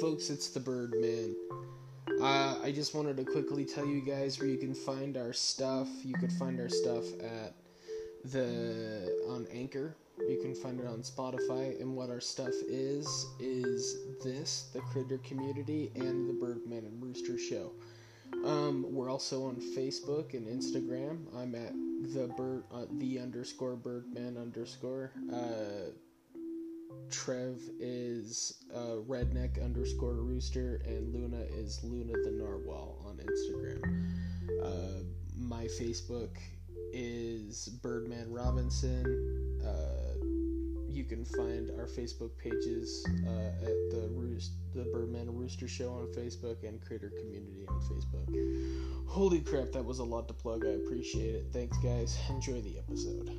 folks, it's the Birdman. Uh, I just wanted to quickly tell you guys where you can find our stuff. You could find our stuff at the on Anchor. You can find it on Spotify. And what our stuff is is this, the Critter Community, and the Birdman and Rooster Show. Um, we're also on Facebook and Instagram. I'm at the bird, uh, the underscore Birdman underscore. Uh, Trev is uh, redneck underscore rooster, and Luna is Luna the Narwhal on Instagram. Uh, my Facebook is Birdman Robinson. Uh, you can find our Facebook pages uh, at the Roost, the Birdman Rooster Show on Facebook and Critter Community on Facebook. Holy crap, that was a lot to plug. I appreciate it. Thanks, guys. Enjoy the episode.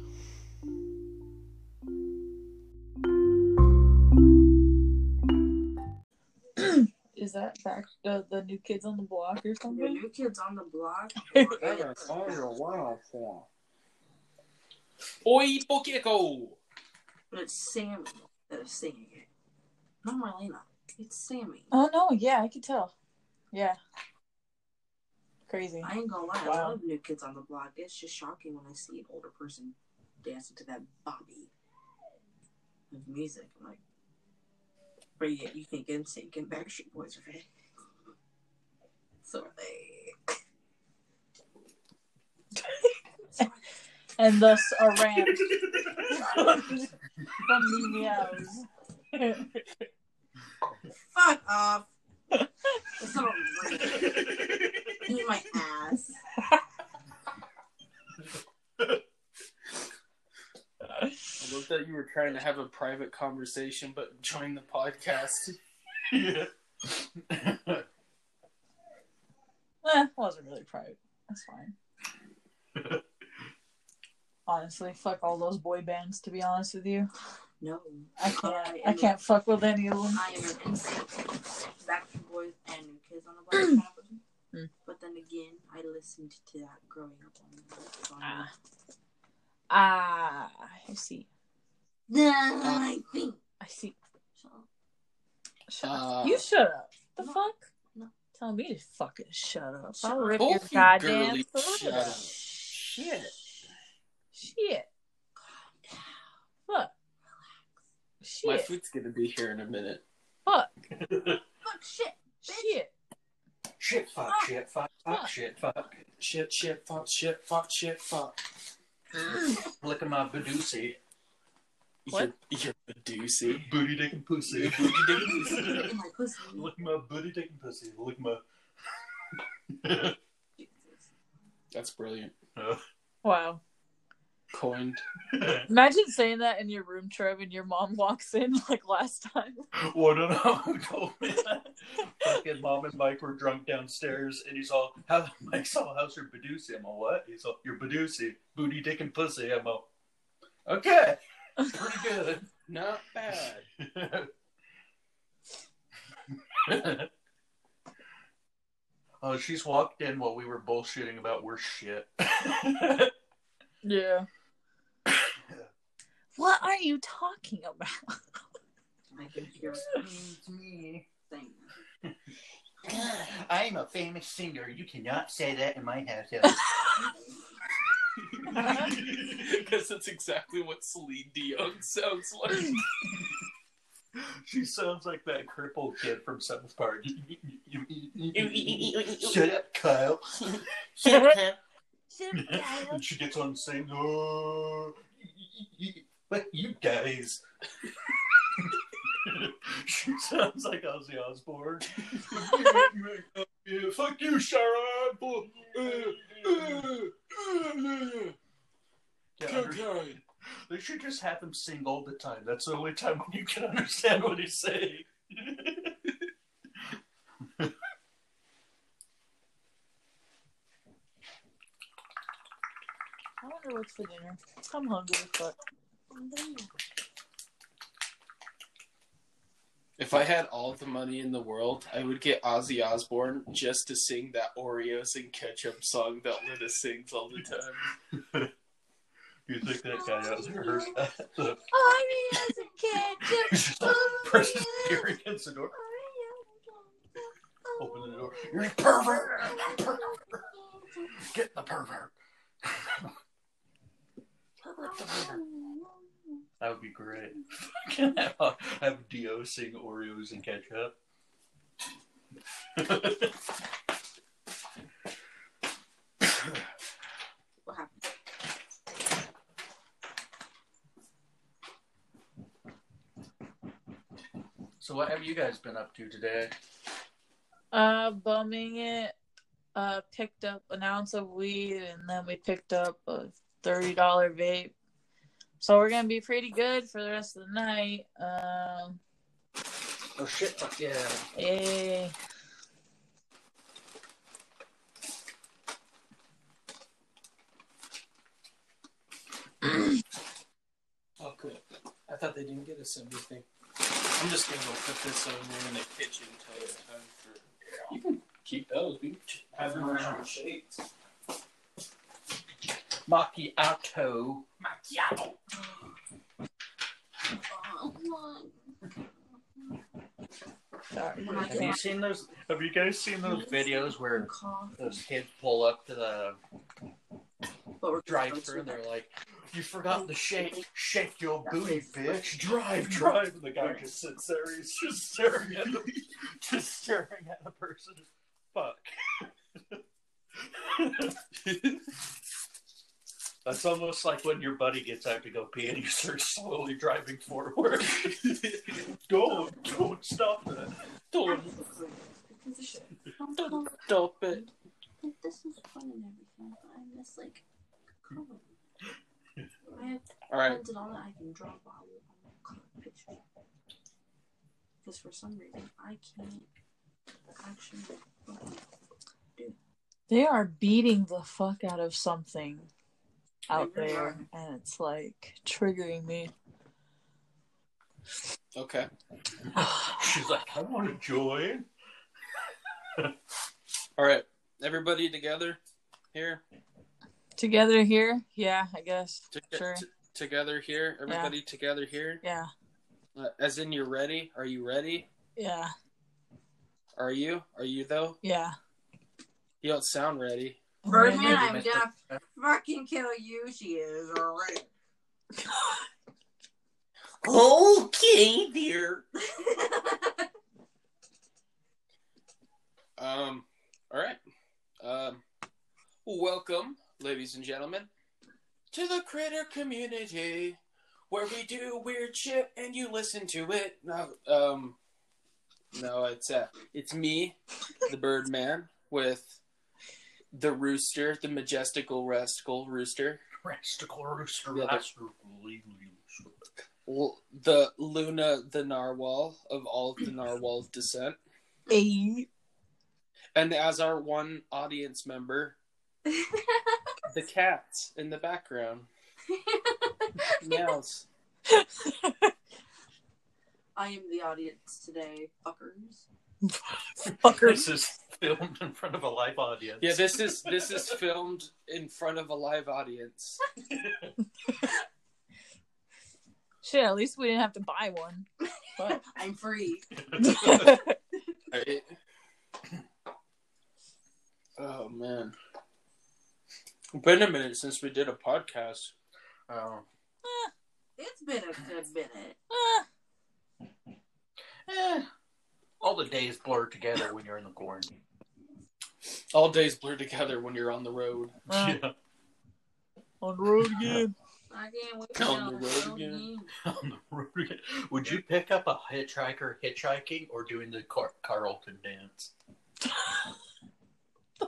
That back uh, the new kids on the block or something? The something? new kids on the block. Oi, Pokeko! But it's Sammy that is singing it. Not Marlena. It's Sammy. Oh no, yeah, I could tell. Yeah. Crazy. I ain't gonna lie, I love New Kids on the Block. It's just shocking when I see an older person dancing to that bobby of music. I'm like, but yet you think NSYNC and Backstreet Boys are fake. So are they. And thus a rant from the meows. Fuck off. It's not a rant. Eat my ass. Love that you were trying to have a private conversation, but join the podcast. yeah. Eh, wasn't really private. That's fine. Honestly, fuck all those boy bands. To be honest with you, No. I can't. I I can't fuck with any of them. I am an NSYNC, Backstreet Boys, and Kids on the Block kind of person. Hmm. But then again, I listened to that growing up on on Ah. Ah, I see. Then I think. I see. So, Shut Uh, up. You shut up. The No. fuck? No. Tell me to fucking shut up. Shut I'll rip your you goddamn throat shut out. up. Shit. Shit. Fuck. My Shit. food's gonna be here in a minute. Fuck. fuck shit. Shit. Shit, fuck, shit, fuck, fuck, shit, fuck. Shit, shit, fuck, shit, fuck, shit, fuck. Licking my badoosie. What? You're, you're Badoosie. Booty dick and pussy. In my pussy. Lick my booty dick and pussy. Lick my. Jesus. That's brilliant. Wow. Coined. Imagine saying that in your room, Trev, and your mom walks in like last time. Well, I don't know who told me that. Fucking mom and Mike were drunk downstairs, and he's all, "How Mike's all, how's your badoosie?" I'm all, "What?" He's all, "Your badoosie, booty, dick, and pussy." I'm all, "Okay, pretty good." Not bad. oh, she's walked in while we were bullshitting about we're shit. Yeah. What are you talking about? I can hear it's me. thing. I'm a famous singer. You cannot say that in my house. Because that's exactly what Celine Dion sounds like. she sounds like that crippled kid from South Park. Shut up, Kyle. Shut up, Kyle. and she gets on saying, "Oh, but you guys." she sounds like Ozzy Osbourne. Yeah, fuck you, Sharon. Uh, uh, uh, yeah, under- they should just have him sing all the time. That's the only time when you can understand what he's saying. I wonder what's for dinner. I'm hungry, but If I had all the money in the world, I would get Ozzy Osbourne just to sing that Oreos and ketchup song that Linda sings all the time. you think that guy has heard the Oreos and ketchup. person here against the door? Open the door. You're a pervert. pervert. Get the pervert. pervert the pervert. That would be great. have, have Dio sing Oreos and ketchup. So, what have you guys been up to today? Uh, bumming it. Uh, picked up an ounce of weed, and then we picked up a thirty dollar vape. So we're gonna be pretty good for the rest of the night. Um, Oh shit! Fuck yeah! eh, Oh, good. I thought they didn't get us anything. I'm just gonna go put this over there in the kitchen until it's time for. You can keep those. We have them around the shades. Macchiato. Macchiato. sorry. Have you seen those? Have you guys seen those videos where those kids pull up to the But we're drive-through and they're like, "You forgot to shake, shake your booty, bitch! Drive, drive!" And the guy just sits there. He's just staring at the, just staring at the person. Fuck. That's almost like when your buddy gets out to go pee and you start slowly driving forward. don't, don't stop that. Don't, Position. don't stop it. This is fun and everything, but I miss like color. I have All right. pens and all that I can draw while I'm color pictures. Because for some reason I can't actually. Do. They are beating the fuck out of something out there, and it's like triggering me. Okay. She's like, I want to join. All right. Everybody together here. Together here, yeah, I guess. To- Sure. t- together here. Everybody together here. Yeah, Uh, as in, you're ready. Are you ready? yeah, Are you? Are you though? yeah. You don't sound ready. Birdman, Maybe I'm Mr. gonna fucking kill you. She is alright. Okay, dear. Um. All right. Um. Welcome, ladies and gentlemen, to the critter community, where we do weird shit and you listen to it. No, um. No, it's uh, it's me, the Birdman, with the rooster, the majestical rascal rooster, Rastical rooster, Yeah, the- rastical the Luna, the narwhal of all of the narwhal descent. Hey. And as our one audience member, the cats in the background. Meows. I am the audience today, fuckers. Fuckers. This is filmed in front of a live audience. Yeah, this is this is filmed in front of a live audience. Shit, at least we didn't have to buy one. But I'm free. Right? Oh man. Been a minute since we did a podcast. Oh. It's been a good minute. eh, Eh. All the days blur together when you're in the quarantine. All days blur together when you're on the road. uh, Yeah. on the road again. I can't wait On the on road the road again. again. On the road again. Would you pick up a hitchhiker hitchhiking or doing the Car- Carlton dance?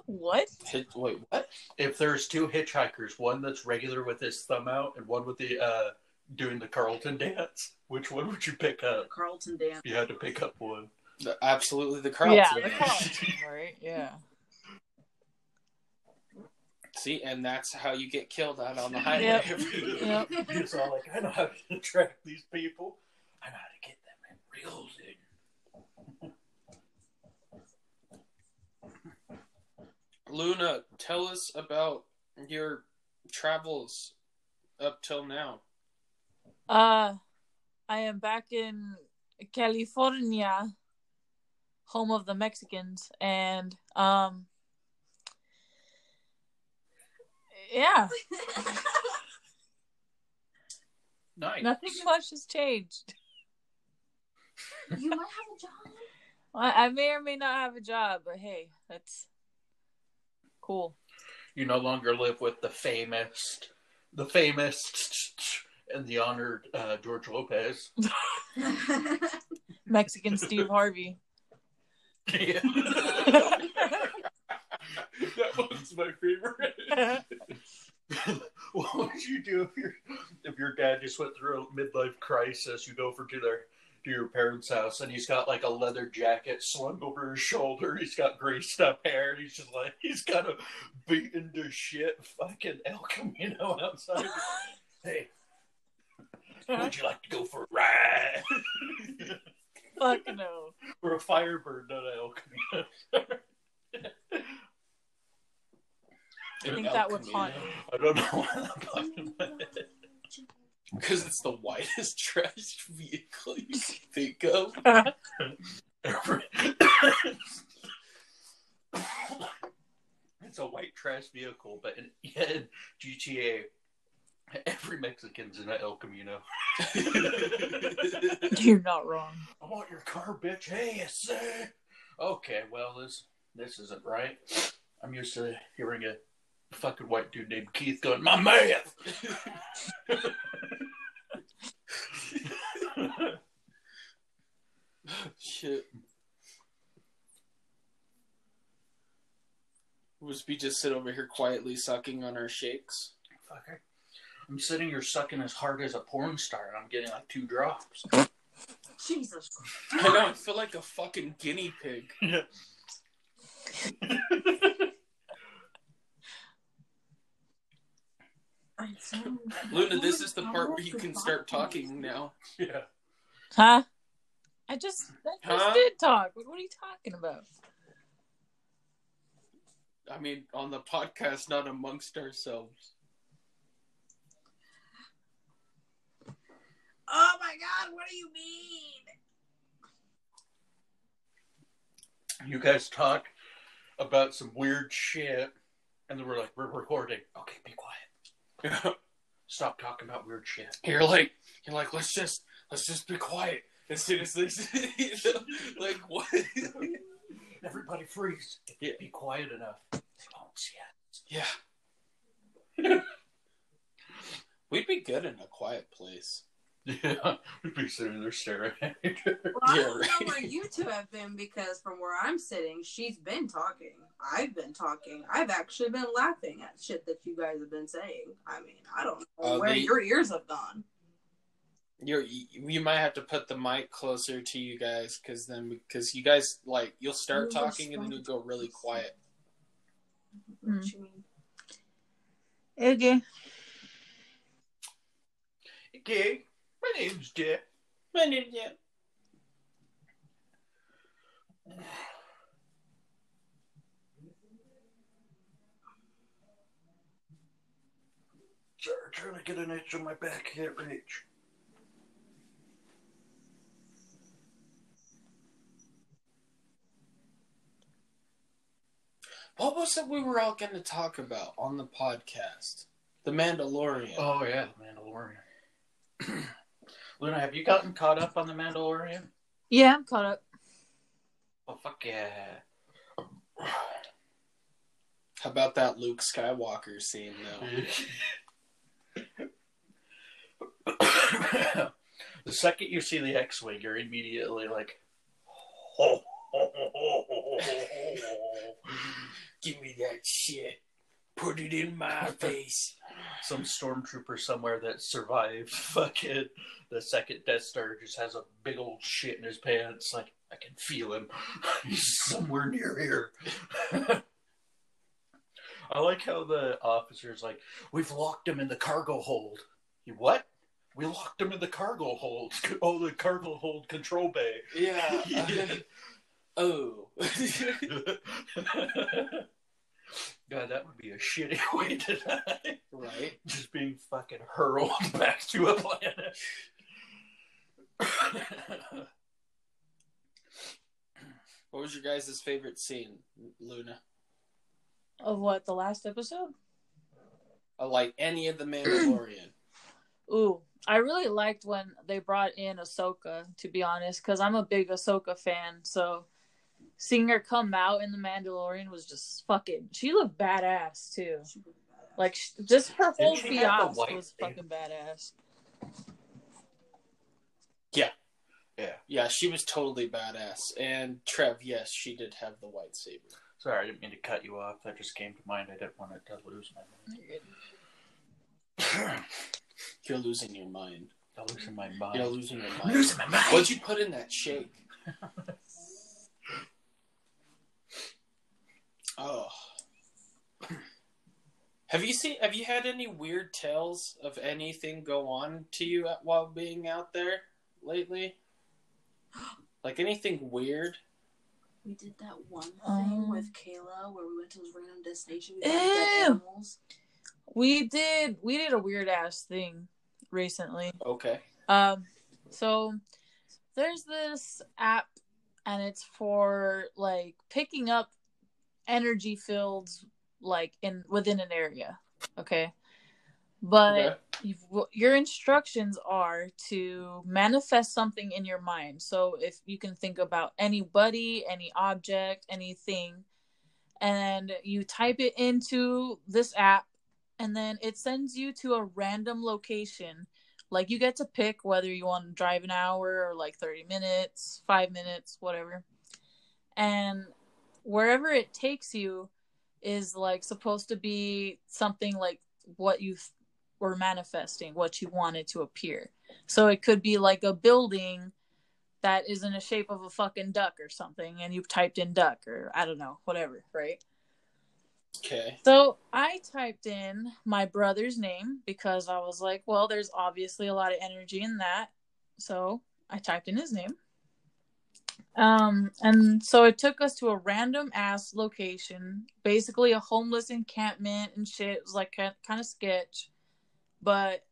What? Hit, wait, what? If there's two hitchhikers, one that's regular with his thumb out and one with the uh doing the Carlton dance, which one would you pick up? Carlton dance. You had to pick up one. The, absolutely the Carlton. Yeah, the Carlton, right? Yeah. See, and that's how you get killed out on the highway. Yep. Yep. He's all like, I know how to attract these people. I know how to get them in real in. Luna, tell us about your travels up till now. Uh, I am back in California, home of the Mexicans, and um, yeah, Nice. nothing much has changed. you might have a job. I, I may or may not have a job, but hey, that's cool. You no longer live with the famous, the famous, and the honored uh, George Lopez. Mexican Steve Harvey. Yeah. that one's my favorite. what would you do if your if your dad just went through a midlife crisis? You go over to their to your parents' house and he's got like a leather jacket slung over his shoulder. He's got greased up hair. And he's just like he's got a beaten to shit fucking El Camino outside. hey, would you like to go for a ride? Fuck no. or a Firebird, not an El Camino. I think that would haunt me. I don't know why that popped in my head. Because it's the whitest trash vehicle you can think of. It's a white trash vehicle, but in, in GTA, every Mexican's in an El Camino. You're not wrong. I want your car, bitch. Hey, yes, sir. Okay, well, this this isn't right. I'm used to hearing a fucking white dude named Keith going, "My man." Shit. Was we just sit over here quietly sucking on our shakes? Fucker. I'm sitting here sucking as hard as a porn star, and I'm getting like two drops. Jesus. I know, I feel like a fucking guinea pig. I sound- Luna, this is the part where you can start talking now. yeah. Huh? I just, I just Huh? did talk. What are you talking about? I mean, on the podcast, not amongst ourselves. Oh my god, what do you mean? You guys talk about some weird shit, and then we're like, we're recording. Okay, be quiet. Stop talking about weird shit. You're like, you're like, let's just, let's just be quiet. As soon as this, you know, like what? Everybody freeze. Yeah. Be quiet enough. They won't see it. yeah. We'd be good in a quiet place. Yeah, we'd be sitting there staring at each other. Well, I don't right. know where you two have been because from where I'm sitting, she's been talking. I've been talking. I've actually been laughing at shit that you guys have been saying. I mean, I don't know Oh, where they- your ears have gone. You're, you you might have to put the mic closer to you guys, because then, because you guys like, you'll start Oh, talking and then you'll go really quiet. What mm. you mean? Okay. Okay, my name's Dick. yeah. Sorry, trying to get an itch on my back. Can't reach. What was it we were all going to talk about on the podcast? The Mandalorian. Oh yeah, the Mandalorian. Luna, have you gotten caught up on the Mandalorian? Yeah, I'm caught up. Oh fuck yeah! How about that Luke Skywalker scene, though? the second you see the X-wing, you're immediately like, oh. Give me that shit. Put it in my face. some stormtrooper somewhere that survived fucking the second Death Star just has a big old shit in his pants. Like I can feel him. He's somewhere near here. I like how the officer's like, "We've locked him in the cargo hold." You what? We locked him in the cargo hold. Oh, the cargo hold control bay. Yeah. oh. God, that would be a shitty way to die. right. Just being fucking hurled back to a planet. What was your guys' favorite scene, Luna? Of what the last episode? Uh, like any of the Mandalorian. Ooh, I really liked when they brought in Ahsoka. To be honest, because I'm a big Ahsoka fan, so seeing her come out in the Mandalorian was just fucking. She looked badass too. Super badass. Like sh- just her whole Didn't she have the fiance white was thing? fucking badass. Yeah. yeah, Yeah, she was totally badass. And Trev, yes, she did have the white saber. Sorry, I didn't mean to cut you off. That just came to mind. I didn't want to lose my mind. You're losing your mind. I'm losing my mind. You're losing your I'm mind. losing my mind. What'd you put in that shake? Oh. Have you seen? Have you had any weird tales of anything go on to you at, while being out there lately? Like anything weird? We did that one thing Um, with Kayla where we went to this random destination. We Ew. animals. We did we did a weird ass thing recently. Okay. Um, so there's this app, and it's for like picking up energy fields, like in within an area. Okay, but Okay. your instructions are to manifest something in your mind. So if you can think about anybody, any object, anything, and you type it into this app, and then it sends you to a random location like you get to pick whether you want to drive an hour or like 30 minutes, 5 minutes, whatever. And wherever it takes you is like supposed to be something like what you were manifesting, what you wanted to appear. So it could be like a building that is in the shape of a fucking duck or something and you've typed in duck or I don't know, whatever, right? Okay. So I typed in my brother's name because I was like, well, there's obviously a lot of energy in that. So I typed in his name. Um, and so it took us to a random ass location, basically a homeless encampment and shit. It was like kind of sketch, but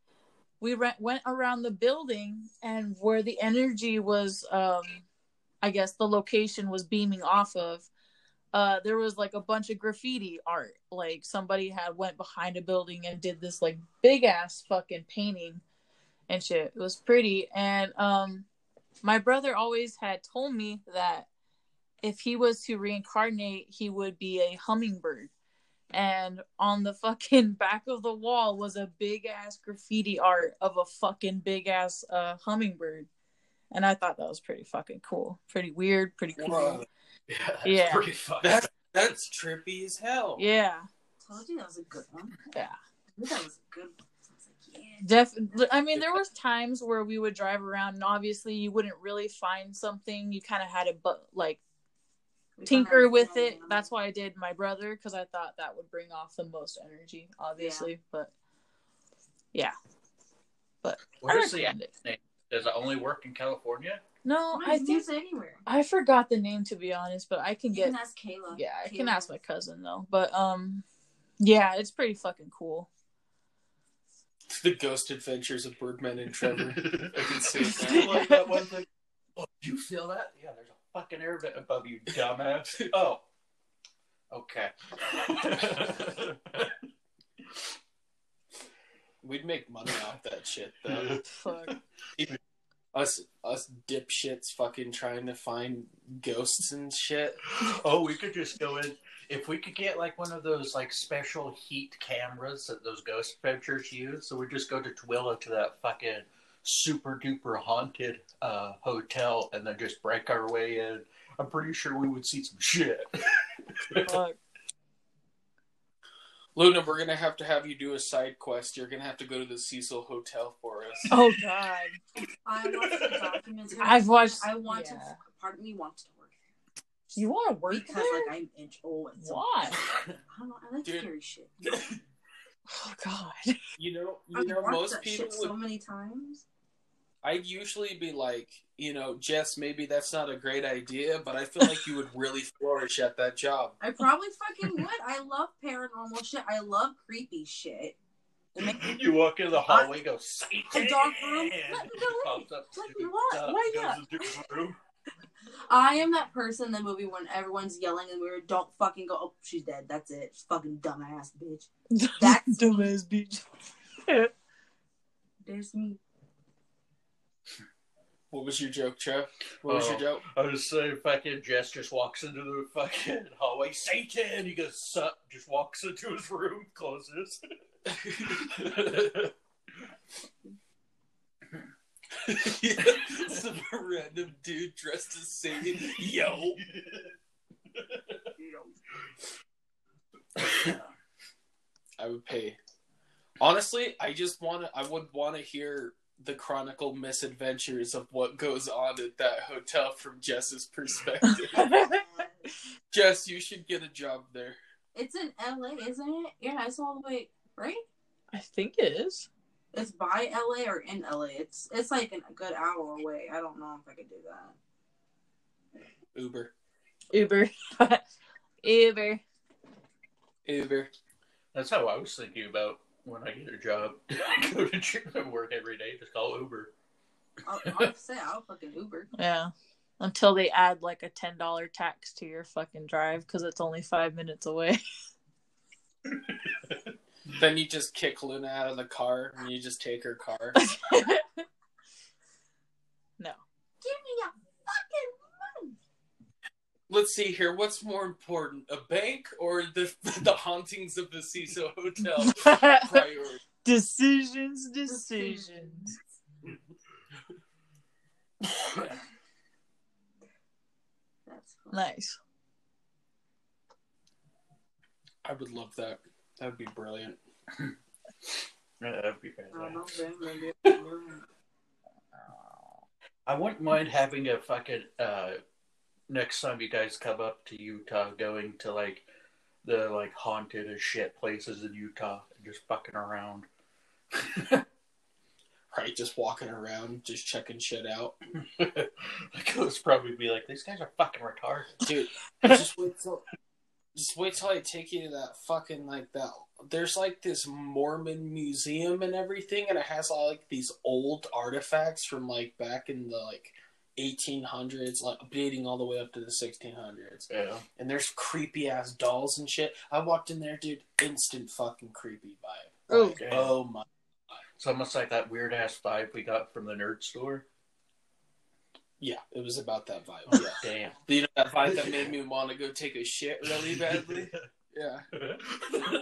we re- went around the building and where the energy was, um, I guess the location was beaming off of uh there was like a bunch of graffiti art. Like somebody had went behind a building and did this like big ass fucking painting and shit. It was pretty. And um my brother always had told me that if he was to reincarnate he would be a hummingbird and on the fucking back of the wall was a big ass graffiti art of a fucking big ass uh hummingbird and i thought that was pretty fucking cool pretty weird pretty cool Whoa. Yeah, that's Yeah. pretty fun. That's that's trippy as hell. yeah Told you that was a good one. Yeah. I that was a good one. I was like, yeah. Def- I mean, there was times where we would drive around, and obviously you wouldn't really find something. You kind of had to, but like We tinker with it. animals. That's why I did my brother because I thought that would bring off the most energy, obviously. But yeah, but Where's the recommend it. Does it only work in California? No, Why I think this anywhere. I forgot the name to be honest, but I can You get. can ask Kayla. Yeah, I can ask my cousin though. But um, yeah, it's pretty fucking cool. The Ghost Adventures of Birdman and Trevor. I can see it Do you like that one thing? Oh, you feel that? Yeah, there's a fucking air vent above you, dumbass. Oh. Okay. We'd make money off that shit though. Fuck. us us dipshits fucking trying to find ghosts and shit. oh, we could just go in. If we could get like one of those like special heat cameras that those ghost adventures use, so we just go to Tooele to that fucking super duper haunted uh, hotel and then just break our way in. I'm pretty sure we would see some shit. Fuck. Luna, we're gonna have to have you do a side quest. You're gonna have to go to the Cecil Hotel for us. Oh God. I watched the documentary. I've watched. I want yeah. to. Part of me wants to work there You want to work because there? like I'm inch old. And Why? I don't know. I like Dude. scary shit. Oh God. You know, you I've know, most that people shit would. so many times. I'd usually be like, you know, Jess, maybe that's not a great idea, but I feel like you would really flourish at that job. I probably fucking would. I love paranormal shit. I love creepy shit. It makes me you walk in the hallway, go Satan. A dark room? Let me go in. Pops up, Let me stupid what? stuff, Why goes not? into the room. I am that person in the movie when everyone's yelling and we're don't fucking go. Oh, she's dead. That's it. She's fucking dumbass bitch. That's- dumbass bitch. There's me. What was your joke, Trev? What was Oh. your joke? I was saying, fucking Jess just walks into the fucking hallway. Satan! He goes, sup, just walks into his room, closes. Some random dude dressed as Satan. Yo. I would pay. Honestly, I just want to. I would want to hear the chronicle misadventures of what goes on at that hotel from Jess's perspective. Jess, you should get a job there. It's in LA, isn't it? Yeah, it's all the way right. I think it is. It's by LA or in LA. It's it's like a good hour away. I don't know if I could do that. Uber. Uber. Uber. Uber. That's how I was thinking about when I get a job. I go to gym and work every day, just call Uber. I'll, I'll say I'll fucking Uber. Yeah. Until they add like a ten dollar tax to your fucking drive because it's only five minutes away. Then you just kick Luna out of the car and you just take her car. no. Give me a fucking money. Let's see here. What's more important, a bank or the the hauntings of the Cecil Hotel? Priority. decisions, decisions. That's. Nice. I would love that. That would be brilliant. That'd be I fantastic. I wouldn't mind having a fucking uh next time you guys come up to Utah going to like the like haunted as shit places in Utah and just fucking around. Right, just walking around, just checking shit out. like those probably be like, these guys are fucking retarded. Dude, just wait till just wait till I take you to that fucking like that there's like this Mormon museum and everything and it has all like these old artifacts from like back in the like 1800s like dating all the way up to the 1600s Yeah. and there's creepy ass dolls and shit i walked in there dude instant fucking creepy vibe Oh. Like, oh my It's almost like that weird ass vibe we got from the nerd store. yeah it was about that vibe oh, yeah Damn. you know that vibe that made me want to go take a shit really badly yeah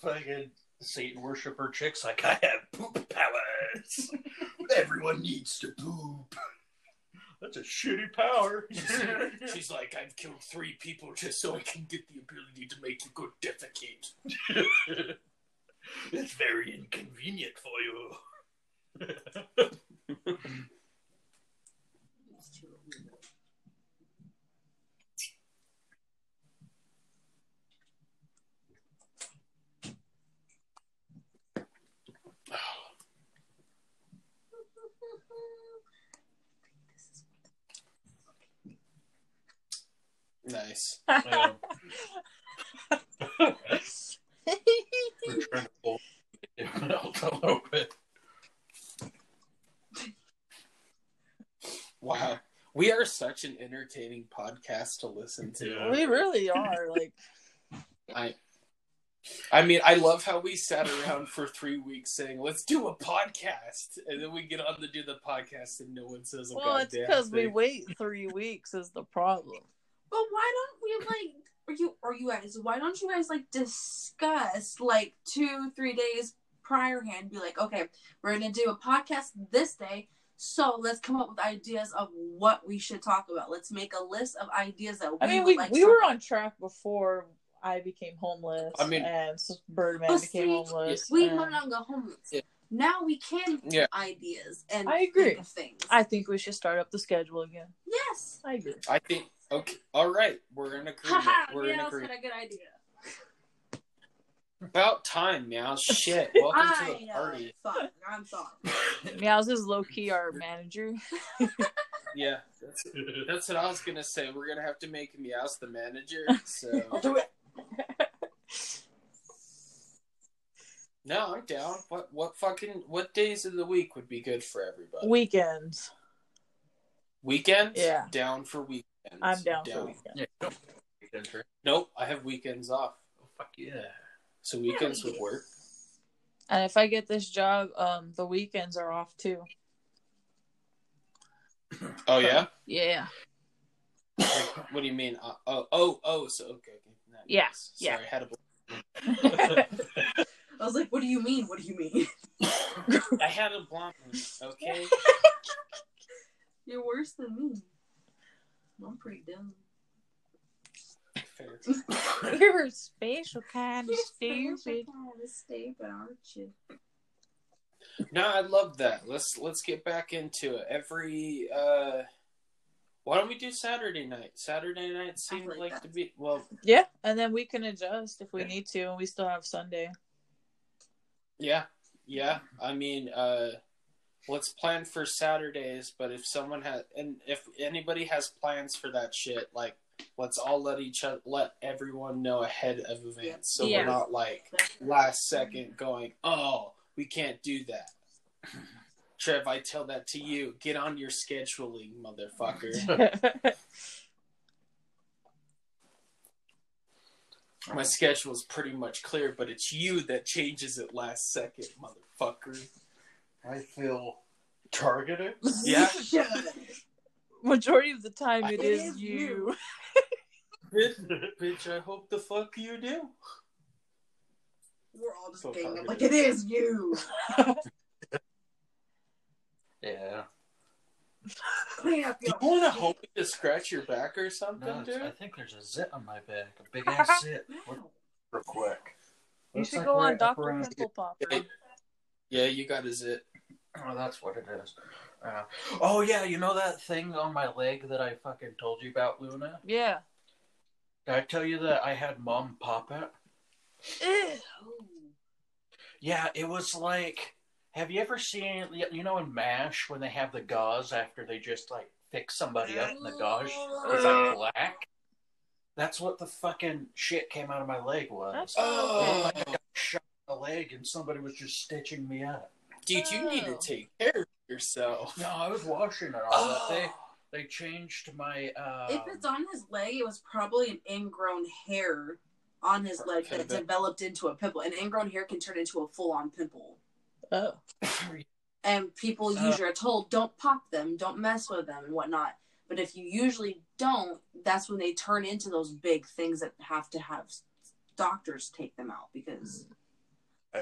fucking Satan worshiper chicks like I have poop powers. Everyone needs to poop. That's a shitty power. She's like, I've killed three people just so I can get the ability to make you go defecate. it's very inconvenient for you. Nice. Um, we're trying to pull it out a little bit. Wow. We are such an entertaining podcast to listen to. Yeah. we really are. Like, I I mean, I love how we sat around for three weeks saying, let's do a podcast. And then we get on to do the podcast and no one says a well, it's because we wait three weeks is the problem. But why don't we like? Are you or you guys? Why don't you guys like discuss like two, three days prior hand? Be like, okay, we're gonna do a podcast this day. So let's come up with ideas of what we should talk about. Let's make a list of ideas that we I mean, would we like. we to were talk on track before I became homeless. I mean- and Birdman But became see, homeless. We and no longer homeless. Yeah. Now we can Yeah. ideas and I agree. think of things. I think we should start up the schedule again. yes. I agree. I think okay all right. We're in agreement. Haha, We're in Meow's agreement. had a good idea. About time, meow. Shit. Welcome to I the know. party. Fuck, I'm sorry. Meows is low key our manager. Yeah. That's That's what I was gonna say. We're gonna have to make Meows the manager. So I'll do it. no, I'm down. What what fucking what days of the week would be good for everybody? Weekends. Weekends? Yeah. Down for weekends. I'm down, for weekend. Yeah, no weekends, right? Nope, I have weekends off. Oh, fuck yeah. So weekends would work. And if I get this job, um, the weekends are off too. Oh yeah? Yeah. what do you mean? Uh, oh oh oh so okay. okay. That Yeah, makes- yeah. Sorry, I had a I was like, what do you mean? What do you mean? I had a blonde okay? You're worse than me. I'm pretty dumb. You're a special kind of You're stupid. kind of stupid, aren't you? No, I love that. Let's let's get back into it. Every uh why don't we do Saturday night? Saturday night seems like like, to be well Yeah, and then we can adjust if we need to, and we still have Sunday. yeah. Yeah. I mean uh let's plan for Saturdays, but if someone has and if anybody has plans for that shit, like let's all let each other let everyone know ahead of events so Yeah. we're not like last second going, "Oh, we can't do that." Trev, I tell that to you. Get on your scheduling, motherfucker. My schedule is pretty much clear, but it's you that changes it last second, motherfucker. I feel targeted. Yeah. Majority of the time, it It is, is you. you. bitch, bitch, I hope the fuck you do. We're all just So getting it like it is you. Yeah. Clean up Do you want to hope to scratch your back or something, No, it's- I think there's a zit on my back. A big ass zit. Real quick. You Looks should like go on Dr. around- Pimple Popper. Yeah, you got a zit. Oh, that's what it is. Uh, oh yeah, you know that thing on my leg that I fucking told you about, Luna? Yeah. Did I tell you that I had mom pop it? Ew. Yeah, it was like. Have you ever seen, you know, in MASH when they have the gauze after they just like fix somebody up and the gauze is like black? That's what the fucking shit came out of my leg was. That's Oh. like I got shot in the leg and somebody was just stitching me up. Dude, you need to Oh. take care of yourself. No, I was washing it all Oh. that day. They changed my. Uh, If it's on his leg, it was probably an ingrown hair on his leg that developed into a pimple. An ingrown hair can turn into a full on pimple. Oh. And people Uh. usually are told, don't pop them, don't mess with them, and whatnot. But if you usually don't, that's when they turn into those big things that have to have doctors take them out because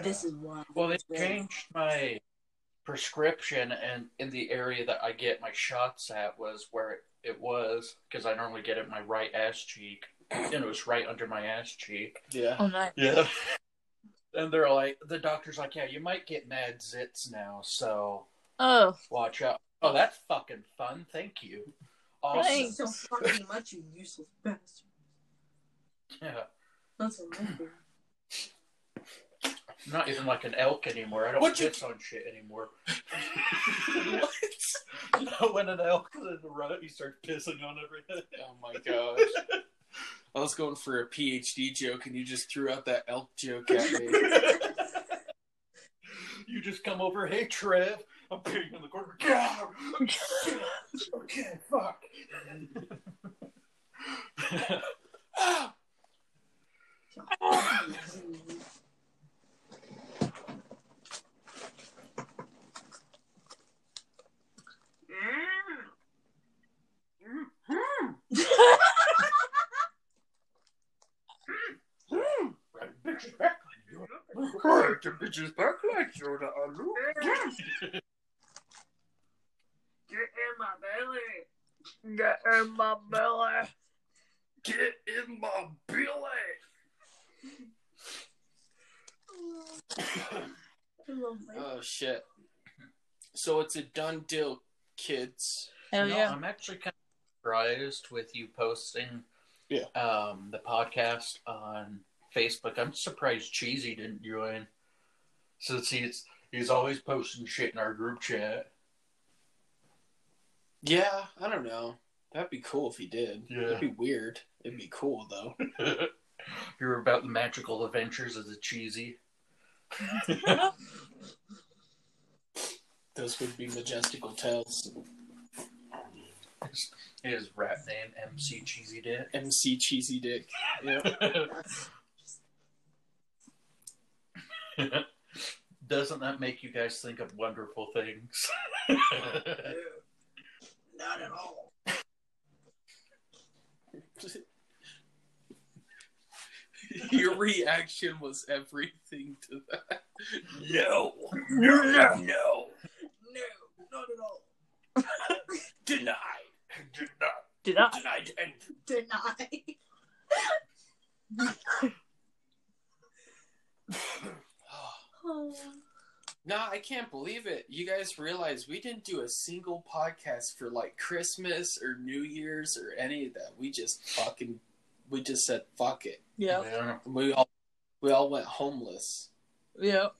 this uh, is one. Well, they changed my prescription, and in the area that I get my shots at was where it, it was because I normally get it in my right ass cheek, and it was right under my ass cheek. Yeah. Oh, nice. Yeah. And they're like, the doctor's like, yeah, you might get mad zits now, so Oh, watch out. Oh, that's fucking fun. Thank you. Awesome. Thanks. so fucking much, you useless bastard. Yeah. That's what I do. I'm not even like an elk anymore. I don't What you- piss on shit anymore. what? When an elk is in the rut, he starts pissing on everything. Oh my gosh. I was going for a PhD joke and you just threw out that elk joke at me. you just come over, hey Trev, I'm peeing in the corner. Yeah. okay, fuck. Ah! Right, bitches back on you. Right, the bitch's back like Yoda. Alu. Get in my belly. get in my belly. Get in my belly. I love my Oh shit. So it's a done deal, kids. Hell No, yeah. I'm actually kind of surprised with you posting Yeah. um, the podcast on Facebook. I'm surprised Cheesy didn't join. Since he's he's always posting shit in our group chat. Yeah, I don't know. That'd be cool if he did. Yeah. It'd be weird. It'd be cool though. You're about the magical adventures of the cheesy. Those would be majestical tales. His rap name MC Cheesy Dick. MC Cheesy Dick. Yeah. Doesn't that make you guys think of wonderful things? Not at all. Your reaction was everything to that. no, no, no, no. No, not at all. Denied. Did not. Did I? Denied. And Deny. Nah, I can't believe it. You guys realize we didn't do a single podcast for like Christmas or New Year's or any of that. We just fucking we just said fuck it. Yep. yeah. We all we all went homeless. Yep.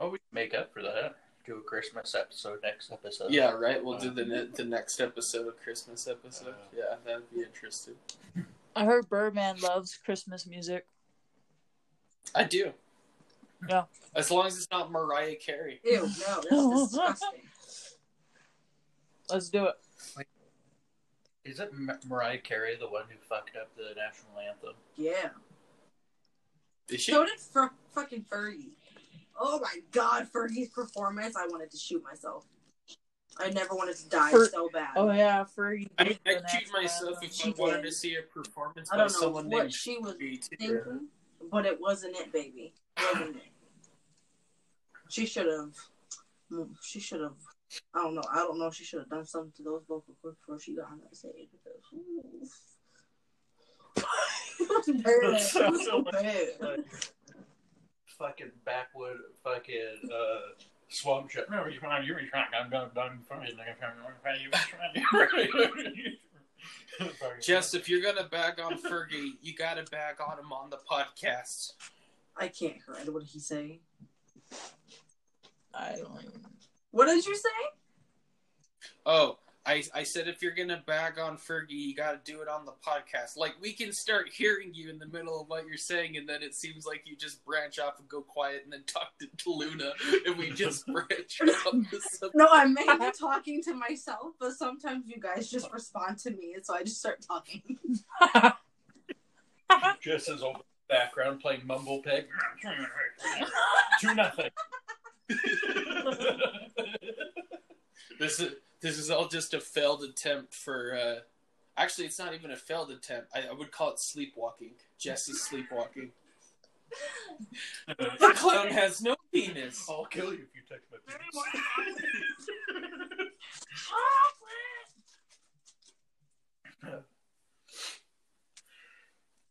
Oh, we make up for that. Do a Christmas episode next episode. Yeah, right. We'll do uh, the ne- the next episode of Christmas episode. Uh, yeah, that'd be interesting. I heard Birdman loves Christmas music. I do. Yeah. As long as it's not Mariah Carey. Ew, no, that's disgusting. Let's do it. Is it Mar- Mariah Carey the one who fucked up the national anthem? Yeah. Is she? So did Fer- fucking Fergie. Oh my god, Fergie's performance! I wanted to shoot myself. I never wanted to die Fer- so bad. Oh yeah, Fergie. I, did I'd shoot myself if She I wanted did. to see a performance I don't know someone what named she was thinking, but it wasn't it, baby. It wasn't it. She should have. Mm, she should have. I don't know. I don't know. if She should have done something to those vocal cords before she got on that stage because. it was bad. It was so bad. Like, fucking backwood, fucking uh, swamp shit. No, you're fine. You're trying. I'm done. Done. Fine. Jess, if you're gonna bag on Fergie, you gotta bag on him on the podcast. I can't correct. What did he say? I don't even. What did you say? Oh, I I said if you're gonna bag on Fergie, you gotta do it on the podcast. Like we can start hearing you in the middle of what you're saying, and then it seems like you just branch off and go quiet, and then talk to, to Luna, and we just branch off No, I'm be talking to myself, but sometimes you guys just respond to me, and so I just start talking. Just as over the background playing Mumble Peg. Two nothing. This is this is all just a failed attempt for. uh Actually, it's not even a failed attempt. I, I would call it sleepwalking. Jess is sleepwalking. The clown has no penis. I'll kill you if you touch my penis.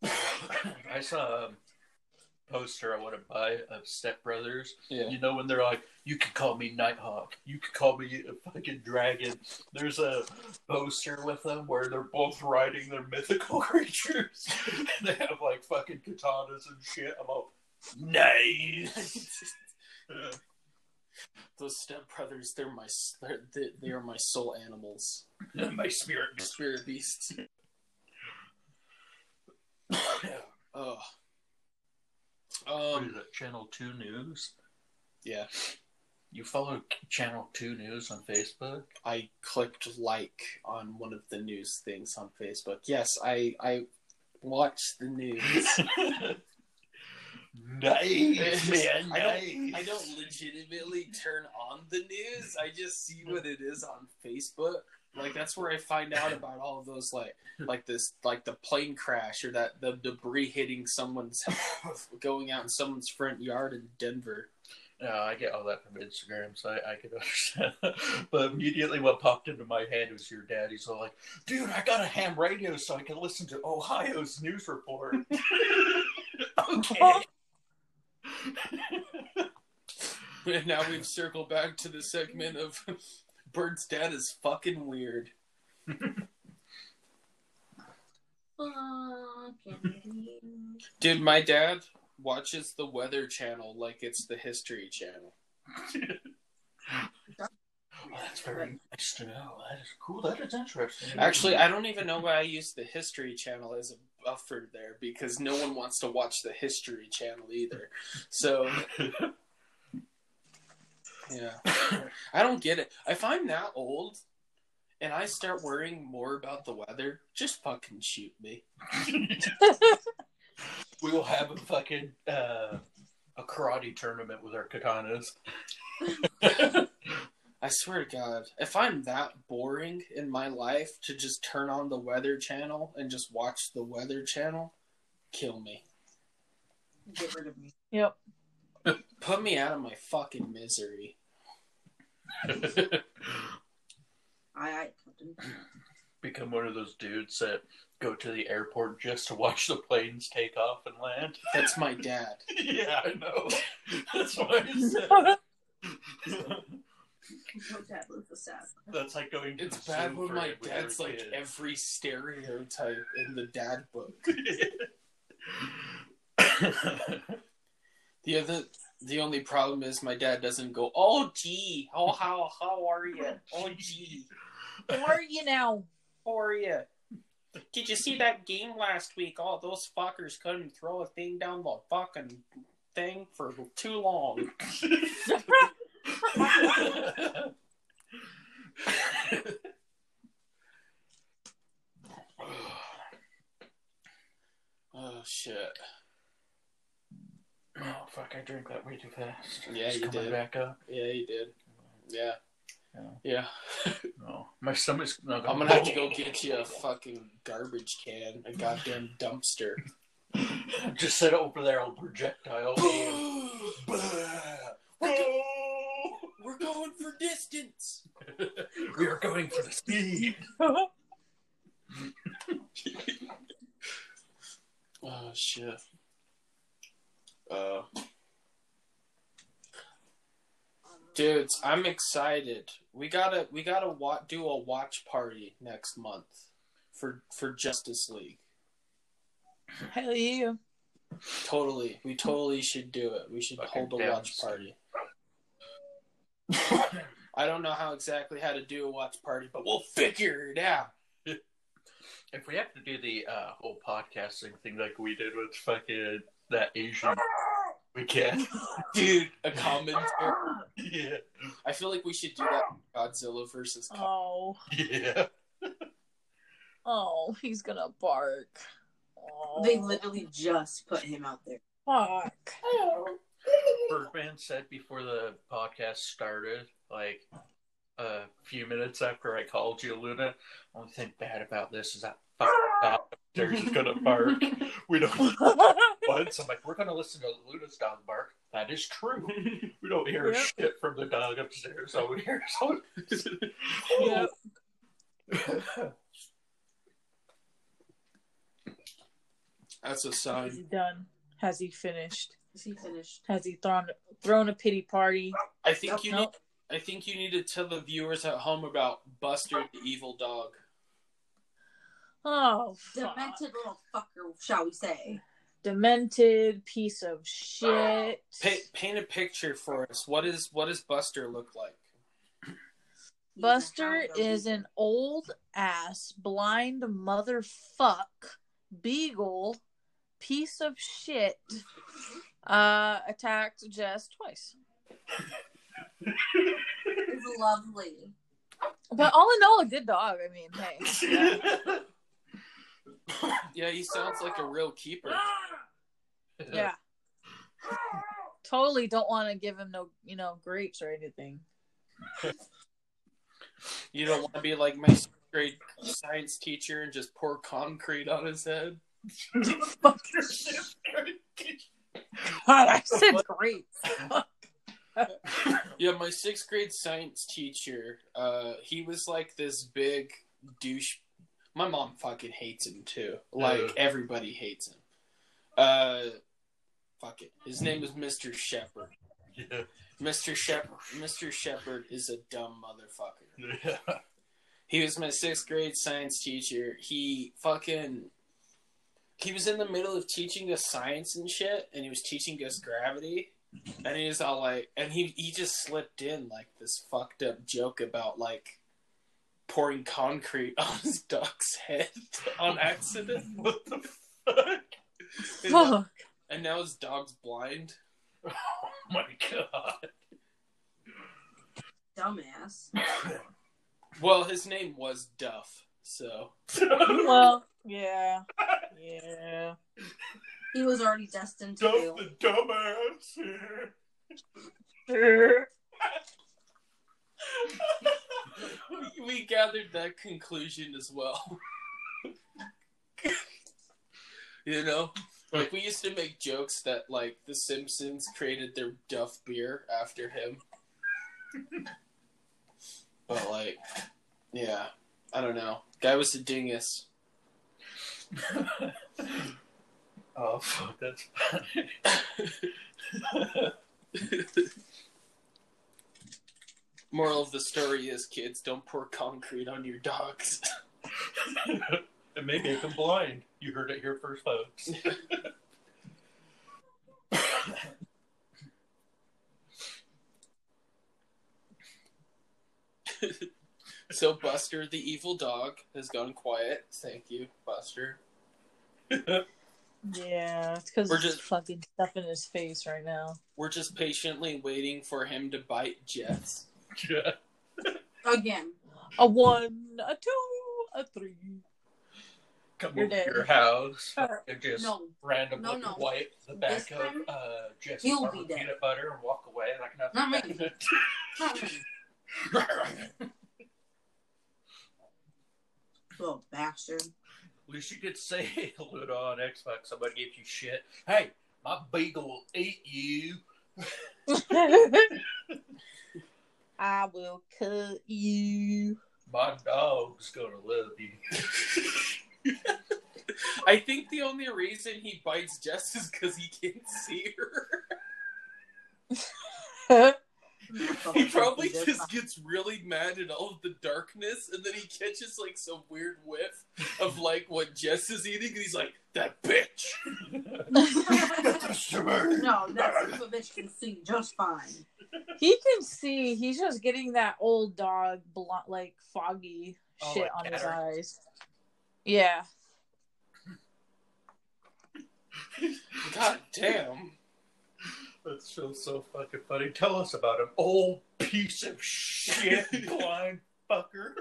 I saw a poster I want to buy of Step Brothers. Yeah. You know when they're like, "You can call me Nighthawk. You can call me a fucking dragon." There's a poster with them where they're both riding their mythical creatures. and they have like fucking katanas and shit. I'm all nice. Those stepbrothers, they're my they're, they, are my soul animals, my spirit. spirit beasts. Oh, um, is it? Channel Two News. yeah. You follow Channel Two News on Facebook? I clicked like on one of the news things on Facebook. Yes, I I watch the news. nice, man. I don't I don't legitimately turn on the news. I just see what it is on Facebook. Like that's where I find out about all of those like like this like the plane crash or that the debris hitting someone's going out in someone's front yard in Denver. No, I get all that from Instagram, so I, I can understand. but immediately, what popped into my head was your daddy's all like, "Dude, I got a ham radio so I can listen to Ohio's news report." okay. Oh. And now we've circled back to the segment of Bird's dad is fucking weird. Dude, my dad watches the Weather Channel like it's the History Channel. Oh, that's very nice to know. That is cool. That is interesting. Actually, I don't even know why I use the History Channel as a buffer there because no one wants to watch the History Channel either. So, yeah. I don't get it. If I'm that old and I start worrying more about the weather, just fucking shoot me. we will have a fucking uh, a karate tournament with our katanas. I swear to God, if I'm that boring in my life to just turn on the weather channel and just watch the weather channel, kill me. Get rid of me. Yep. Put me out of my fucking misery. I, I, Captain. Become one of those dudes that go to the airport just to watch the planes take off and land. That's my dad. yeah, I know. That's what I said. No dad lives sad. That's like going to It's the bad when my dad's you're like kid. every stereotype in the dad book. The other, the only problem is my dad doesn't go, "Oh gee, oh how how are you? Oh gee, How are you now? how are you? Did you see that game last week? Oh, those fuckers couldn't throw a thing down the fucking thing for too long." oh shit! Oh fuck! I drank that way too fast. Yeah, you did. back up. Yeah, you did. Yeah, Yeah. yeah. No, my stomach's not. I'm gonna have to go get you a fucking garbage can, a goddamn dumpster. Just set it over there, I'll projectile. We're going for distance. we are going for the speed. Oh shit. Uh, dudes, I'm excited. We gotta we gotta wa- do a watch party next month for for Justice League. Hell yeah. Totally, we totally should do it. We should Fucking hold a watch down. party. I don't know how exactly how to do a watch party, but we'll figure it out. If we have to do the uh, whole podcasting thing like we did with fucking that Asian, we can. Dude, a commentary. yeah. I feel like we should do that Godzilla versus Kong. Oh, Yeah. oh, he's gonna bark. Oh, They literally just put him out there. fuck. Birdman said before the podcast started, like a few minutes after I called you, Luna, only thing bad about this is that fucking dog upstairs is gonna bark. We don't once. I'm like, we're gonna listen to Luna's dog bark. That is true. We don't hear Yep. shit from the dog upstairs. All we hear is oh. Yep. That's a Is sign. he done? Has he finished? Is he finished? Has he thrown thrown a pity party? I think Nope, you nope. need. I think you need to tell the viewers at home about Buster the evil dog. Oh, fuck. Demented little fucker, shall we say? Demented piece of shit. Pa- paint a picture for us. What is what does Buster look like? Buster is an old ass blind motherfuck beagle piece of shit. Uh, attacked Jess twice. He's lovely. But all in all, a good dog. I mean, hey, Yeah, he sounds like a real keeper. yeah. Totally don't want to give him no, you know, grapes or anything. You don't want to be like my sixth grade science teacher and just pour concrete on his head. God, I said grapes. Yeah, my sixth grade science teacher, uh, he was like this big douche. My mom fucking hates him too. Like Ugh. everybody hates him. Uh, fuck it. His name is Mr. Shepherd. yeah. Mr. Shepherd. Mr. Shepherd is a dumb motherfucker. Yeah. He was my sixth grade science teacher. He fucking. He was in the middle of teaching us science and shit, and he was teaching us gravity. And he was all like, and he, he just slipped in like this fucked up joke about like pouring concrete on his dog's head on accident. What the fuck? And now, Fuck. and now his dog's blind. Oh my god. Dumbass. Well, his name was Duff, so Well, yeah, yeah. He was already destined to Duff fail. the dumbass here. we, we gathered that conclusion as well. you know, like we used to make jokes that like The Simpsons created their Duff beer after him. but like, yeah, I don't know. Guy was a dingus. oh fuck, that's funny. Moral of the story is, kids, don't pour concrete on your dogs. it may make them blind. You heard it here first, folks. so Buster, the evil dog, has gone quiet. Thank you, Buster. Yeah, it's because We're just- fucking stuff in his face right now. We're just patiently waiting for him to bite Jess. Yeah. Again. A one, a two, a three. Come You're over dead. to your house Uh, and just No. randomly No, no. wipe the This back time, of uh, Jesse's he'll be with dead. peanut butter and walk away like nothing Not me. happened. Not me. Little bastard. At least you could say Ludo on Xbox. Somebody gives you shit. Hey, my beagle will eat you. I will cut you. My dog's gonna love you. I think the only reason he bites Jess is because he can't see her. He probably just gets really mad at all of the darkness, and then he catches like some weird whiff of like what Jess is eating, and he's like, "That bitch." Get this to me. No, that's what bitch can see just fine. He can see. He's just getting that old dog, blunt, like foggy Oh, shit like on his cataracts? eyes. Yeah. God damn. That's so so fucking funny. Tell us about him. Old piece of shit, blind fucker.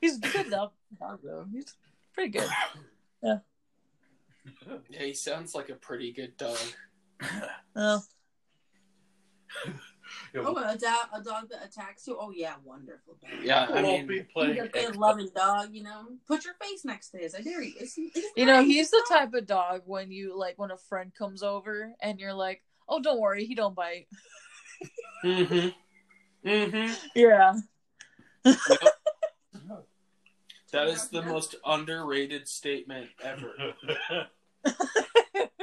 He's good dog, dog though. He's pretty good. Yeah. Yeah, he sounds like a pretty good dog. Oh, Oh, a, do- a dog that attacks you? Oh, yeah, wonderful. Dog. Yeah, I we'll mean, be He's playing a good, loving dog, you know. Put your face next to his. I dare you. It's, it's you know, nice. he's the type of dog when you like when a friend comes over and you're like, "Oh, don't worry, he don't bite." mm-hmm, mm-hmm. Yeah. That is the most underrated statement ever.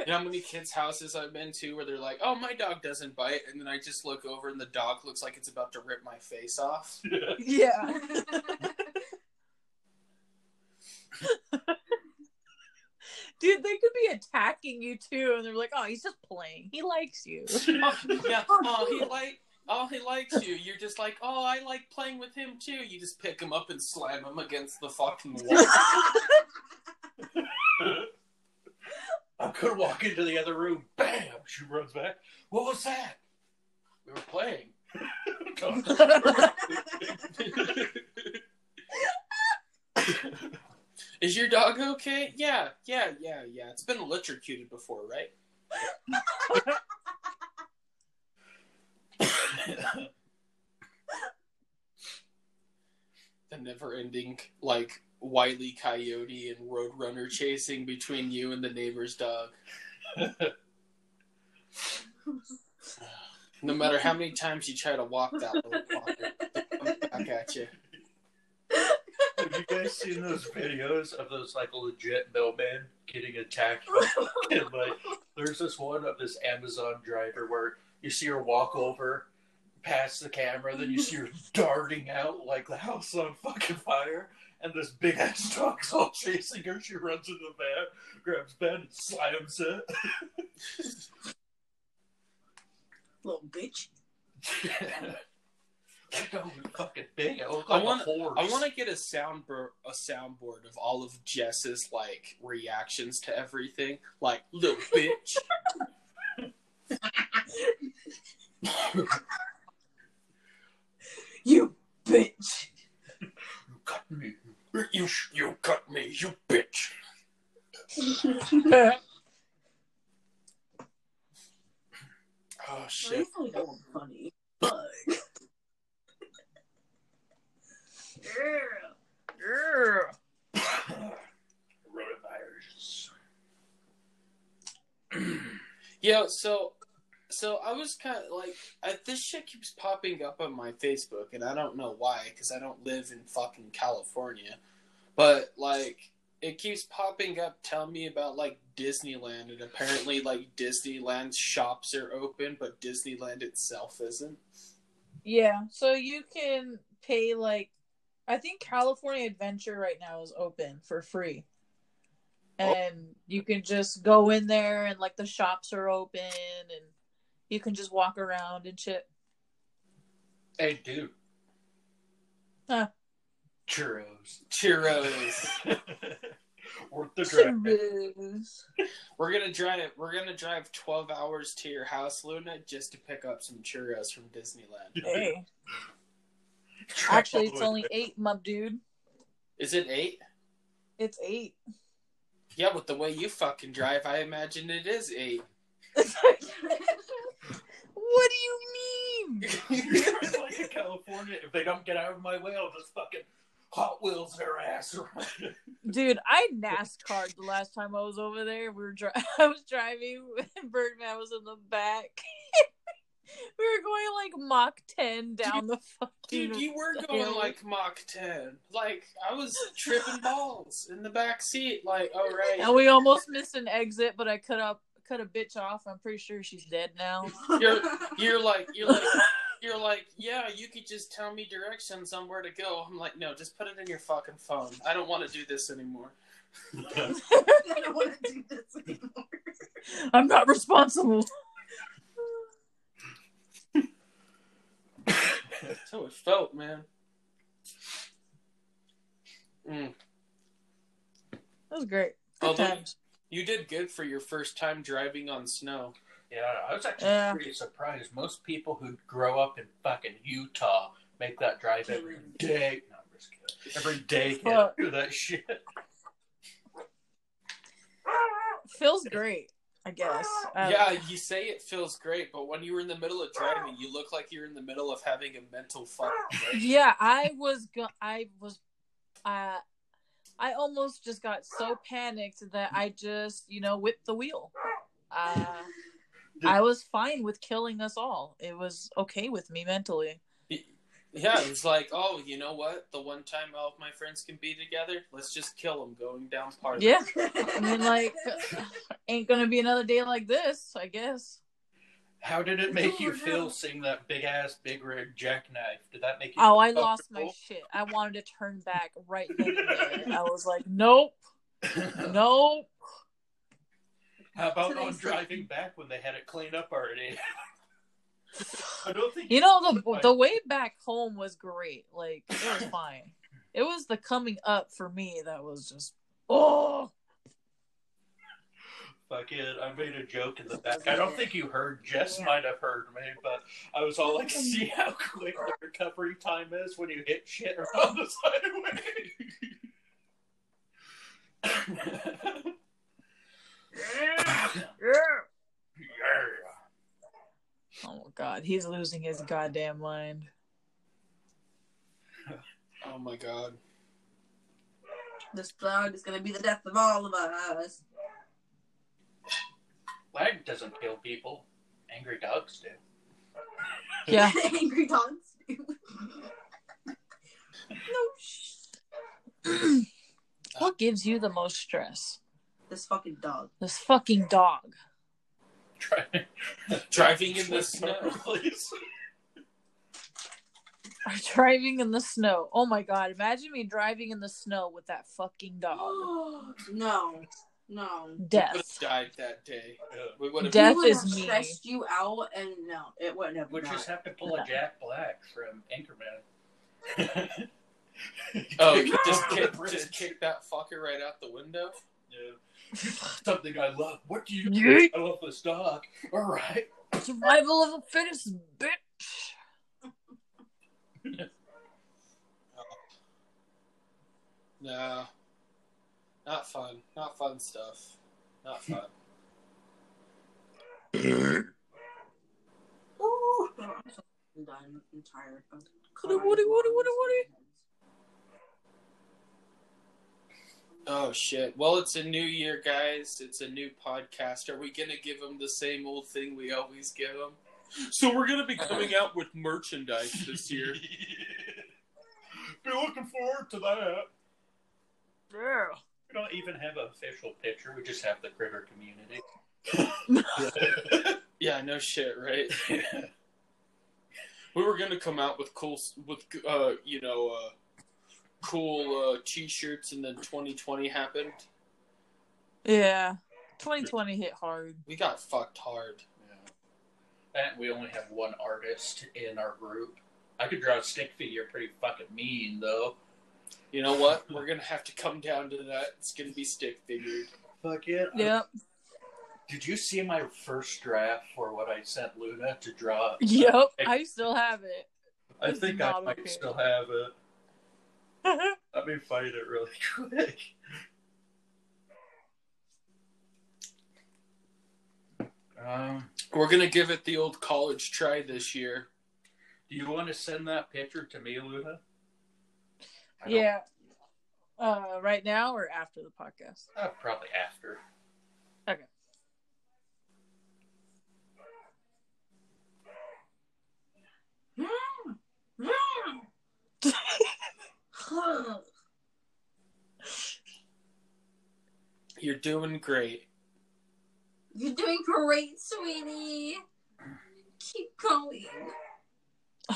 You know how many kids' houses I've been to where they're like, "Oh, my dog doesn't bite," and then I just look over and the dog looks like it's about to rip my face off. Yeah. Dude, they could be attacking you too, and they're like, "Oh, he's just playing. He likes you." oh, yeah. Oh, he like. Oh, he likes you. You're just like, oh, I like playing with him too. You just pick him up and slam him against the fucking wall. I could walk into the other room. Bam! She runs back. What was that? we were playing. Is your dog okay? Yeah, yeah, yeah, yeah. It's been electrocuted before, right? The never-ending, like wily coyote and roadrunner chasing between you and the neighbor's dog. No matter how many times you try to walk that little fucker, they come back at you. Have you guys seen those videos of those like legit mailmen getting attacked? By, and, like, there's this one of this Amazon driver where you see her walk over past the camera, then you see her darting out like the house on fucking fire, and this big ass truck's all chasing her. She runs into the van, grabs Ben, and slams it. Little bitch. Fucking big. It like I want. I want to get a sound bur- a soundboard of all of Jess's like reactions to everything. Like little bitch. you bitch. You cut me you you cut me, you bitch. Oh shit. I know I'm funny. Fuck. yeah. Coronavirus. Yo, so so I was kind of like, I, this shit keeps popping up on my Facebook, and I don't know why, because I don't live in fucking California. But like, it keeps popping up, telling me about like Disneyland, and apparently like Disneyland's shops are open, but Disneyland itself isn't. Yeah, so you can pay like I think California Adventure right now is open for free. Oh. And you can just go in there and like the shops are open and you can just walk around and shit. Hey, dude. Huh. Churros. Churros. Worth the drive. Churros. We're gonna drive. We're gonna drive twelve hours to your house, Luna, just to pick up some churros from Disneyland. Hey. Actually it's only eight, my dude. Is it eight? It's eight. Yeah, with the way you fucking drive, I imagine it is eight. What do you mean? Like in California, if they don't get out of my way, I'll just fucking Hot Wheels their ass around. Dude, I NASCAR the last time I was over there. We were dri- I was driving and Birdman was in the back. we were going like Mach 10 down the fucking Dude, you were going hill. like Mach 10. Like, I was tripping balls in the back seat. Like, oh, right. And we almost missed an exit, but I cut up cut a bitch off. I'm pretty sure she's dead now. You're, you're like, you're like, you're like, yeah, you could just tell me directions on where to go. I'm like, no, just put it in your fucking phone. I don't want to do this anymore. I don't want to do this anymore. I'm not responsible. That's how it felt, man. Mm. That was great. Good Although- times. You did good for your first time driving on snow. Yeah, I was actually Yeah. pretty surprised. Most people who grow up in fucking Utah make that drive every day. No, I'm just kidding. Every day can't do that shit. Feels great, I guess. Um, yeah, you say it feels great, but when you were in the middle of driving, you look like you're in the middle of having a mental fucking break. Yeah, I was go- I was uh I almost just got so panicked that I just, you know, whipped the wheel. Uh I was fine with killing us all. It was okay with me mentally. Yeah, it's like, oh, you know what? The one time all of my friends can be together, let's just kill them going down part. Yeah. I mean like ain't going to be another day like this, I guess. How did it make you feel seeing that big ass, big rig jackknife? Did that make you? Oh, I lost my shit. I wanted to turn back right then and there. I was like, "Nope. Nope." How about So they on said- driving back when they had it cleaned up already? I don't think You know the the way back home was great. Like it was fine. It was the coming up for me that was just oh Fuck it, I made a joke in the back. I don't think you heard. Jess might have heard me, but I was all like, "See how quick the recovery time is when you hit shit on the sideway." yeah. yeah. oh my god, he's losing his goddamn mind. Oh my god. This dog is gonna be the death of all of us. Lag doesn't kill people. Angry dogs do. Yeah. Angry dogs. do. no sh- What gives you the most stress? This fucking dog. This fucking dog. Try- Driving in the snow. Please. Driving in the snow. Oh my god, imagine me driving in the snow with that fucking dog. no, no. We would have Death. died that day. Yeah. We would have. Death He would is have me. stressed you out, and no, it wouldn't have. We not. just have to pull a Jack Black from Anchorman. Oh, Take just kick, just kick that fucker right out the window. Yeah. Something I love. What do you? Yeet. I love this dog. All right. Survival of the fittest, bitch. No. Not fun. Not fun stuff. Not fun. Ooh, I'm done. I'm tired. I'm Woody, Woody, Woody, Woody, Woody. oh shit. Well, it's a new year, guys. It's a new podcast. Are we gonna give them the same old thing we always give them? So we're gonna be coming out with merchandise this year. Be looking forward to that. Yeah. We don't even have an official picture. We just have the critter community. yeah, no shit, right? we were gonna come out with cool, with uh, you know, uh, cool uh, t-shirts, and then 2020 happened. Yeah. 2020 hit hard. We got fucked hard. Yeah. And we only have one artist in our group. I could draw a stick figure pretty fucking mean, though. You know what? We're gonna have to come down to that. It's gonna be stick figured. Fuck it. Yep. Did you see my first draft for what I sent Luna to draw? Yep. I still have it. I It's think I might okay. still have it. Let me find it really quick. Um, We're gonna give it the old college try this year. do you want to send that picture to me, Luna? I don't- yeah. Uh, right now or after the podcast? Uh, probably after. Okay. You're doing great. You're doing great, sweetie. Keep going.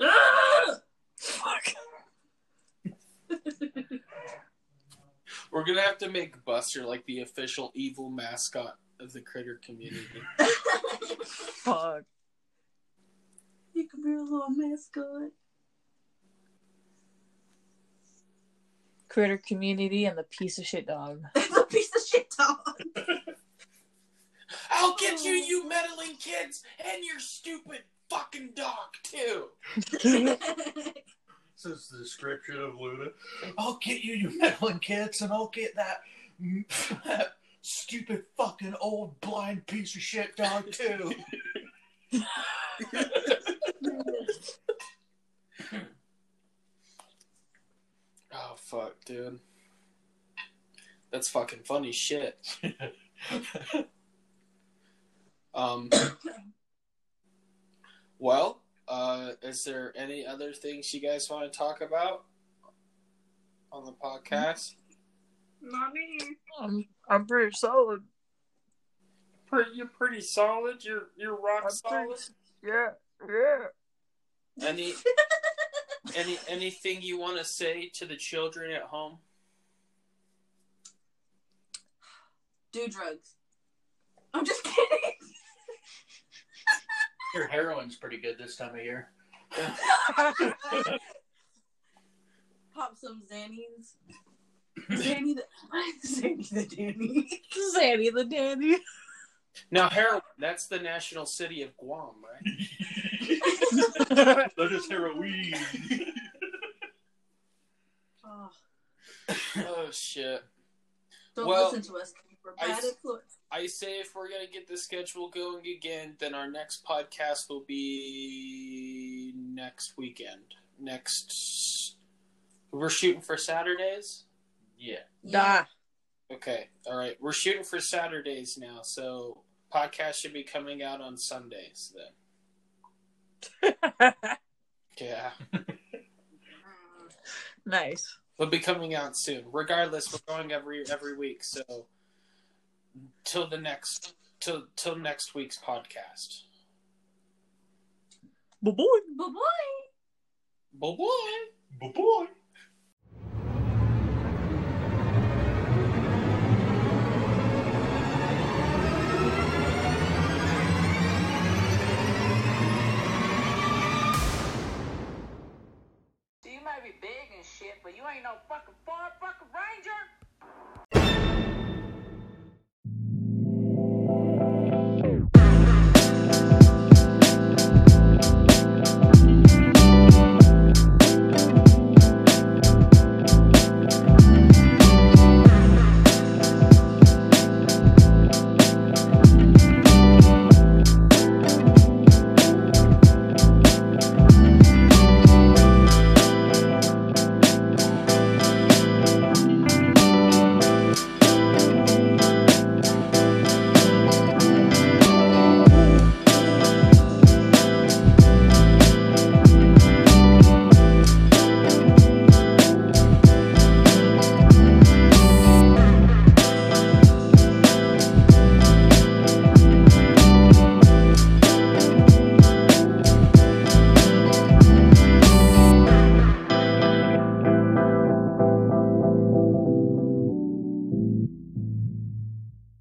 Oh my Ah! god. Fuck. We're gonna have to make Buster like the official evil mascot of the critter community. Fuck. you can be a little mascot. Critter community and the piece of shit dog. the piece of shit dog. I'll get you, you meddling kids, and your stupid fucking dog too. Is the description of Luna. I'll get you, you meddling kids, and I'll get that, that stupid fucking old blind piece of shit dog too. Oh fuck, dude. That's fucking funny shit. Um. Well, uh, is there any other things you guys want to talk about on the podcast? Not me. I'm I'm pretty solid. Pretty, you're pretty solid. You're you're rock I'm solid. pretty- Yeah, yeah. Any any anything you want to say to the children at home? Do drugs. I'm just kidding. Your heroin's pretty good this time of year. Pop some Xannies. Zanny the Zanny the Danny. Zanny the Danny. Now, heroin. That's the national city of Guam, right? That is heroin. Oh, oh shit. don't Well, listen to us. We're bad s- influence. I say if we're gonna get the schedule going again, then our next podcast will be next weekend. Next, we're shooting for Saturdays. yeah. Nah. Okay, all right. We're shooting for Saturdays now, so podcast should be coming out on Sundays then. Yeah, nice. it'll be coming out soon. Regardless, we're going every every week, so till the next till till next week's podcast. Boy, boy. But boy. Bye bye. Bye boy. You might be big and shit, but you ain't no fucking far fucking